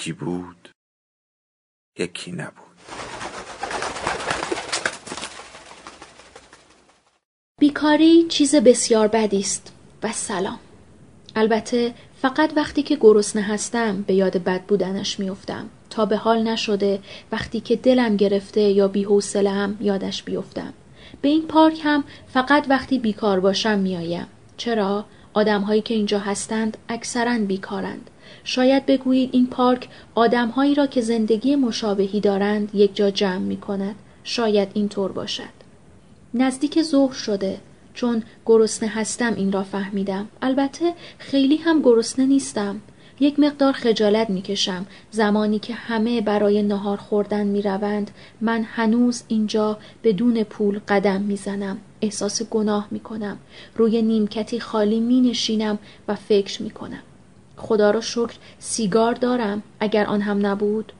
یکی بود یکی نبود. بیکاری چیز بسیار بدی است و سلام. البته فقط وقتی که گرسنه هستم به یاد بد بودنش میافتم. تا به حال نشده وقتی که دلم گرفته یا بیحوصله هم یادش بیفتم. به این پارک هم فقط وقتی بیکار باشم میآیم. چرا؟ آدمهایی که اینجا هستند اکثرا بیکارند. شاید بگویید این پارک آدمهایی را که زندگی مشابهی دارند یک جا جمع می کند. شاید اینطور باشد. نزدیک ظهر شده چون گرسنه هستم این را فهمیدم. البته خیلی هم گرسنه نیستم. یک مقدار خجالت می‌کشم زمانی که همه برای نهار خوردن می‌روند من هنوز اینجا بدون پول قدم می‌زنم احساس گناه می‌کنم روی نیمکتی خالی می نشینم و فکر می‌کنم خدا را شکر سیگار دارم اگر آن هم نبود.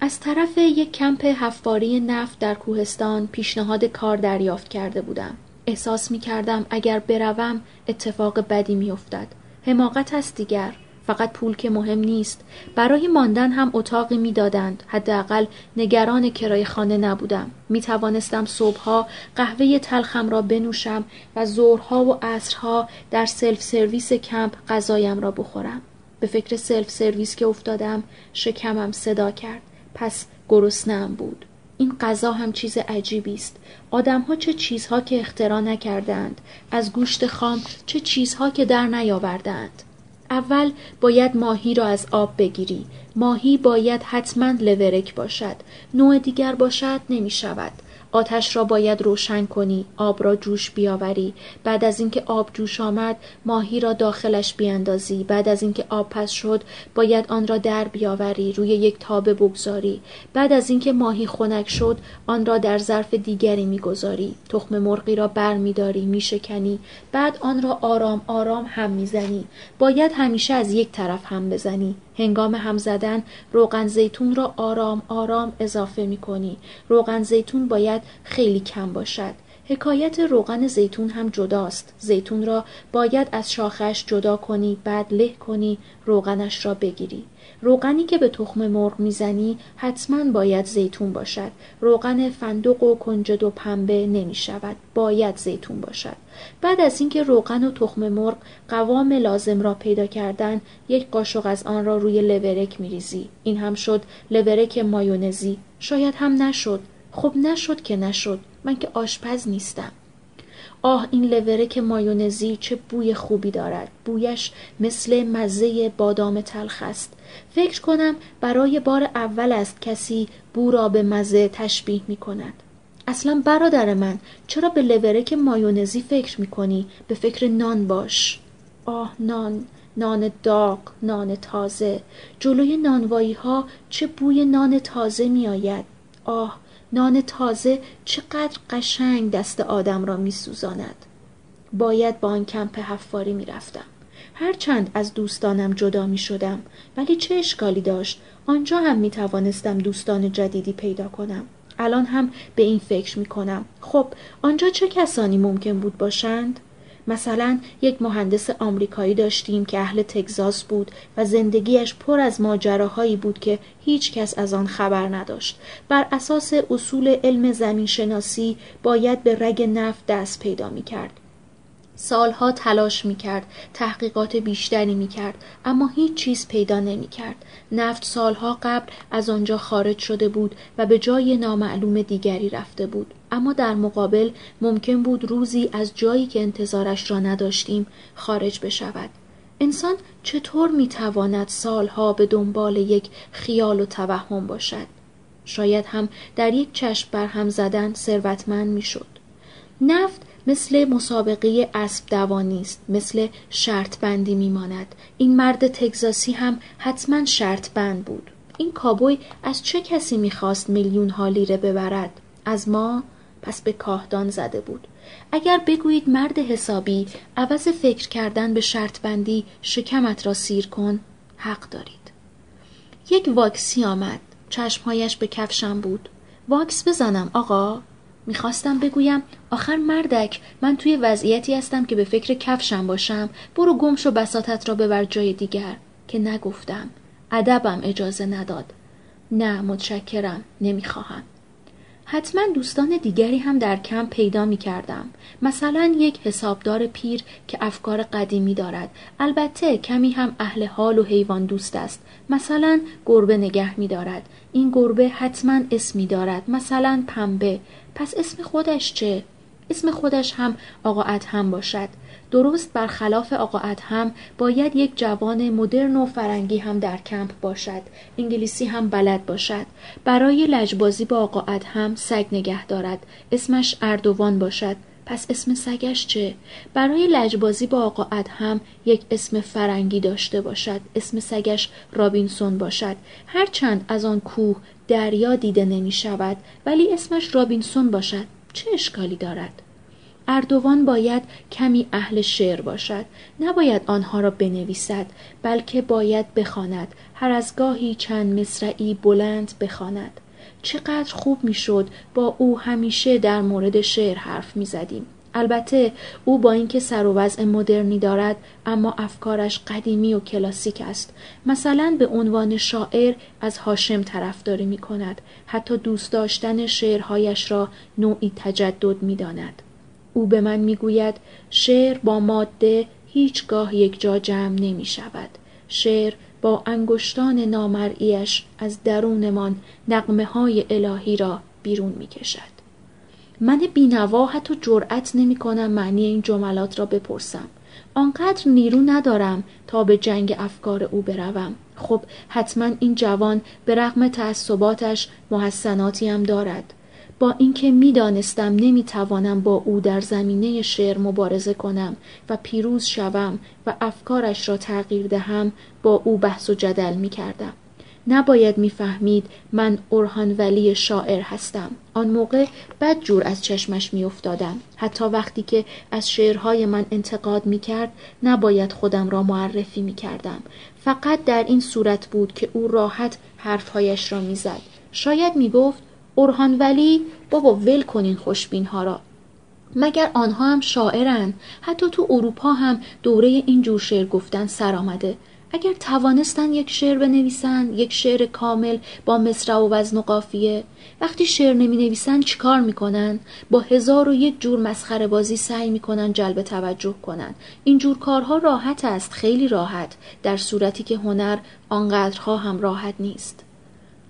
از طرف یک کمپ حفاری نفت در کوهستان پیشنهاد کار دریافت کرده بودم. احساس می کردم اگر بروم اتفاق بدی می افتد. حماقت است دیگر. فقط پول که مهم نیست. برای ماندن هم اتاقی می‌دادند. حداقل نگران کرای خانه نبودم. می توانستم صبحها قهوه تلخم را بنوشم و ظهرها و عصرها در سلف سرویس کمپ غذایم را بخورم. به فکر سلف سرویس که افتادم شکمم صدا کرد. پس گرسنهام بود. این غذا هم چیز عجیبی است. آدمها چه چیزها که اختراع نکردند از گوشت خام چه چیزها که در نیاوردند. اول باید ماهی را از آب بگیری. ماهی باید حتما لورک باشد. نوع دیگر باشد نمی شود آتش را باید روشن کنی آب را جوش بیاوری. بعد از اینکه آب جوش آمد ماهی را داخلش بیاندازی. بعد از اینکه آب پس شد باید آن را در بیاوری روی یک تابه بگذاری. بعد از اینکه ماهی خنک شد آن را در ظرف دیگری می‌گذاری. تخم مرغی را بر میداری میشکنی. بعد آن را آرام آرام هم می‌زنی. باید همیشه از یک طرف هم بزنی. هنگام هم زدن روغن زیتون را آرام آرام اضافه می کنی. روغن زیتون باید خیلی کم باشد. حکایت روغن زیتون هم جداست. زیتون را باید از شاخش جدا کنی بعد له کنی روغنش را بگیری. روغنی که به تخم مرغ می‌زنی حتما باید زیتون باشد. روغن فندق و کنجد و پنبه نمی شود باید زیتون باشد. بعد از اینکه روغن و تخم مرغ قوام لازم را پیدا کردن یک قاشق از آن را روی لورک میریزی. این هم شد لورک مایونزی. شاید هم نشد. خب نشد که نشد. من که آشپز نیستم. آه این لورک مایونزی چه بوی خوبی دارد. بویش مثل مزه بادام تلخ است. فکر کنم برای بار اول است کسی بو را به مزه تشبیه می کند. اصلا برادر من چرا به لورک مایونزی فکر می کنی؟ به فکر نان باش. آه نان. نان داغ نان تازه. جلوی نانوایی ها چه بوی نان تازه می آید؟ آه نان تازه چقدر قشنگ دست آدم را می سوزاند. باید با آن کمپ حفاری می رفتم. هرچند از دوستانم جدا می شدم ولی چه اشکالی داشت آنجا هم می توانستم دوستان جدیدی پیدا کنم الان هم به این فکر می کنم خب آنجا چه کسانی ممکن بود باشند؟ مثلا یک مهندس آمریکایی داشتیم که اهل تگزاس بود و زندگیش پر از ماجراهایی بود که هیچ کس از آن خبر نداشت. بر اساس اصول علم زمین شناسی باید به رگ نفت دست پیدا می کرد سالها تلاش می کرد تحقیقات بیشتری می کرد اما هیچ چیز پیدا نمی کرد نفت سالها قبل از آنجا خارج شده بود و به جای نامعلوم دیگری رفته بود. اما در مقابل ممکن بود روزی از جایی که انتظارش را نداشتیم خارج بشود. انسان چطور می تواند سالها به دنبال یک خیال و توهم باشد؟ شاید هم در یک چشم بر هم زدن ثروتمند می شد نفت مثل مسابقه اسب دوانی است مثل شرط بندی میماند. این مرد تگزاسی هم حتما شرط بند بود. این کابوی از چه کسی می‌خواست میلیون ها لیره ببرد؟ از ما؟ پس به کاهدان زده بود. اگر بگویید مرد حسابی عوض فکر کردن به شرط بندی شکمت را سیر کن حق دارید. یک واکسی آمد. چشمهایش به کفشم بود. واکس بزنم آقا. می‌خواستم بگویم آخر مردک من توی وضعیتی هستم که به فکر کفشم باشم. برو گمش و بساتت را ببر جای دیگر. که نگفتم. ادبم اجازه نداد. نه متشکرم. نمی‌خواهم. حتما دوستان دیگری هم در کم پیدا می کردم. مثلا یک حسابدار پیر که افکار قدیمی دارد. البته کمی هم اهل حال و حیوان دوست است. مثلا گربه نگه می دارد. این گربه حتما اسمی دارد. مثلا پنبه. پس اسم خودش چه؟ اسم خودش هم آقا هم باشد. درست برخلاف آقا هم باید یک جوان مدرن و فرنگی هم در کمپ باشد. انگلیسی هم بلد باشد. برای لجبازی با آقا هم سگ نگه دارد. اسمش اردوان باشد. پس اسم سگش چه؟ برای لجبازی با آقا هم یک اسم فرنگی داشته باشد. اسم سگش رابینسون باشد. هرچند از آن کوه دریا دیده نمی شود ولی اسمش رابینسون باشد. چه اشکالی دارد؟ اردوان باید کمی اهل شعر باشد نباید آنها را بنویسد بلکه باید بخواند هر از گاهی چند مصرعی بلند بخواند چقدر خوب می‌شد با او همیشه در مورد شعر حرف می‌زدیم البته او با اینکه سر و وضع مدرنی دارد اما افکارش قدیمی و کلاسیک است مثلا به عنوان شاعر از هاشم طرفداری می کند حتی دوست داشتن شعرهایش را نوعی تجدد می داند. او به من می‌گوید شعر با ماده هیچگاه یک جا جمع نمی شود. شعر با انگشتان نامرئیش از درونمان نقمه های الهی را بیرون می کشد. من بینوا حتی جرأت نمی کنم معنی این جملات را بپرسم. آنقدر نیرو ندارم تا به جنگ افکار او بروم. خب حتما این جوان به رغم تعصباتش محسناتی هم دارد. با اینکه می‌دانستم نمی‌توانم با او در زمینه شعر مبارزه کنم و پیروز شوم و افکارش را تغییر دهم با او بحث و جدل می کردم. نباید می‌فهمید من اورهان ولی شاعر هستم. آن موقع بد جور از چشمش میافتادم. حتی وقتی که از شعرهای من انتقاد می‌کرد نباید خودم را معرفی می‌کردم. فقط در این صورت بود که او راحت حرفهایش را می‌زد. شاید می‌گفت اورهان ولی بابا ول کنین خوشبین ها را. مگر آنها هم شاعرن حتی تو اروپا هم دوره این جور شعر گفتن سر آمده اگر توانستن یک شعر بنویسن یک شعر کامل با مصرع و وزن و قافیه وقتی شعر نمی نویسن چیکار می‌کنن؟ با هزار و یک جور مسخره بازی سعی می‌کنن جلب توجه کنن. این جور کارها راحت است خیلی راحت در صورتی که هنر آنقدرها هم راحت نیست.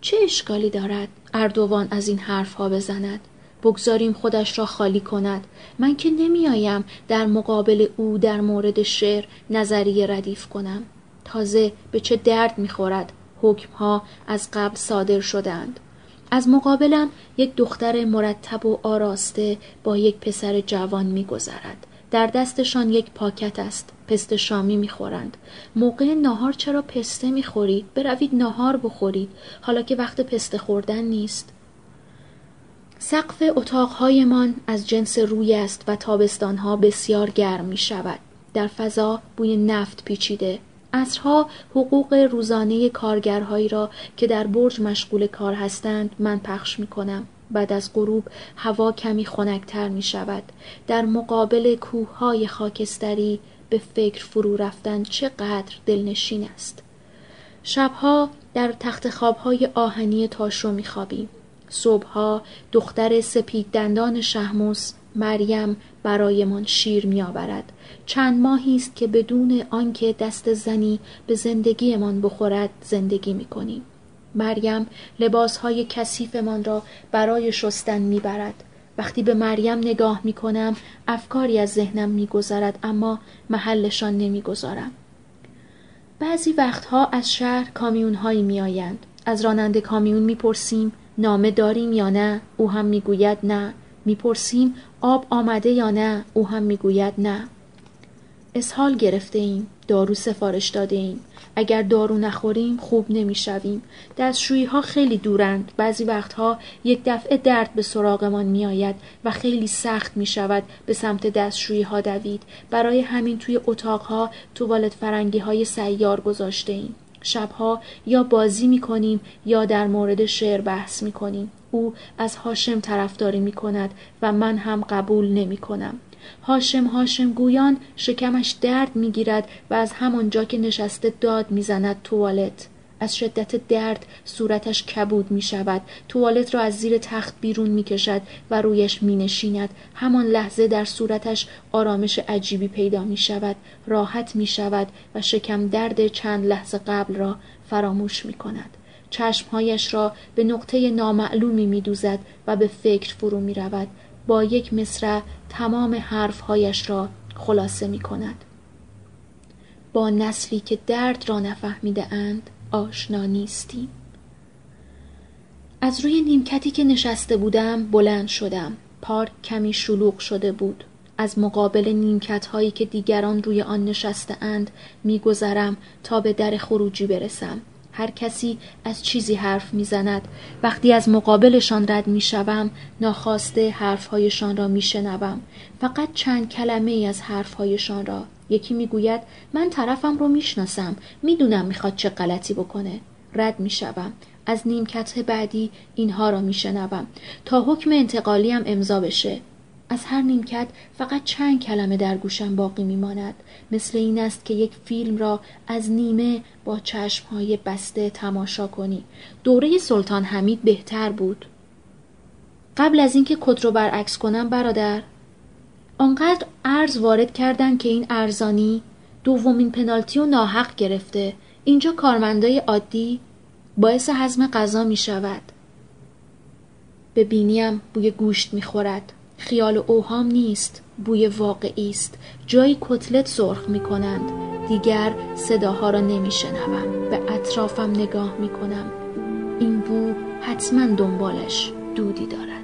چه اشکالی دارد اردوان از این حرفها بزند؟ بگذاریم خودش را خالی کند. من که نمیآیم در مقابل او در مورد شعر نظریه ردیف کنم. تازه به چه درد می‌خورد. حکمها از قبل صادر شدند از مقابلم یک دختر مرتب و آراسته با یک پسر جوان میگذرد. در دستشان یک پاکت است. پست شامی می‌خورند. موقع ناهار چرا پسته می‌خورید بروید ناهار بخورید. حالا که وقت پسته خوردن نیست. سقف اتاقهایمان از جنس روی است و تابستانها بسیار گرم می شود. در فضا بوی نفت پیچیده. اصرها حقوق روزانه کارگرهایی را که در برج مشغول کار هستند من پخش می کنم. بعد از غروب هوا کمی خنکتر می شود. در مقابل کوههای خاکستری به فکر فرو رفتن چقدر دلنشین است. شبها در تخت خوابهای آهنی تاشو می خوابیم. صبحها دختر سپید دندان شهموس مریم برایمان شیر می آورد. چند ماهی است که بدون آنکه دست زنی به زندگیمان بخورد زندگی می کنیم. مریم لباسهای کثیفمان را برای شستن می‌برد وقتی به مریم نگاه می کنم افکاری از ذهنم میگذرد اما محلشان نمی‌گذارم بعضی وقتها از شهر کامیون هایی می آیند. از راننده کامیون می‌پرسیم نامه داریم یا نه او هم می‌گوید نه می‌پرسیم آب آمده یا نه او هم می‌گوید نه. اسهال گرفته ایم دارو سفارش داده ایم اگر دارو نخوریم خوب نمی‌شویم. دستشویی ها خیلی دورند. بعضی وقتها یک دفعه درد به سراغمان می آید و خیلی سخت می شود به سمت دستشویی ها دوید. برای همین توی اتاقها توالت فرنگی های سیار گذاشته ایم شبها یا بازی می کنیم یا در مورد شعر بحث می کنیم او از هاشم طرفداری می کند و من هم قبول نمی کنم هاشم هاشم گویان شکمش درد می‌گیرد و از همانجا که نشسته داد می‌زند توالت. از شدت درد صورتش کبود می شود توالت را از زیر تخت بیرون می کشد و رویش می نشیند همان لحظه در صورتش آرامش عجیبی پیدا می شود راحت می شود و شکم درد چند لحظه قبل را فراموش می کند چشمهایش را به نقطه نامعلومی می دوزد و به فکر فرو می رود با یک مصرع تمام حرفهایش را خلاصه می کند. با نسلی که درد را نفهمیده اند آشنا نیستیم. از روی نیمکتی که نشسته بودم بلند شدم. پارک کمی شلوغ شده بود. از مقابل نیمکت هایی که دیگران روی آن نشسته اند میگذرم تا به در خروجی برسم. هر کسی از چیزی حرف می‌زند وقتی از مقابلشان رد می‌شوم ناخواسته حرفهایشان را میشنوم فقط چند کلمه ای از حرفهایشان را یکی می‌گوید من طرفم رو می‌شناسم می‌دونم می‌خواد چه غلطی بکنه. رد می‌شوم. از نیمکت بعدی اینها را میشنوم. تا حکم انتقالیم امضا بشه. از هر نیمکت فقط چند کلمه در گوشم باقی میماند. مثل این است که یک فیلم را از نیمه با چشمهای بسته تماشا کنی. دوره سلطان حمید بهتر بود. قبل از اینکه کت رو برعکس کنم برادر. آنقدر ارز وارد کردن که این ارزانی دومین پنالتی و ناحق گرفته. اینجا کارمندای عادی باعث حزم غذا می شود. به بینیم بوی گوشت می خورد. خیال اوهام نیست بوی واقعی است. جایی کتلت سرخ می کنند. دیگر صداها را نمی شنوم. به اطرافم نگاه می کنم. این بو حتما دنبالش دودی دارد.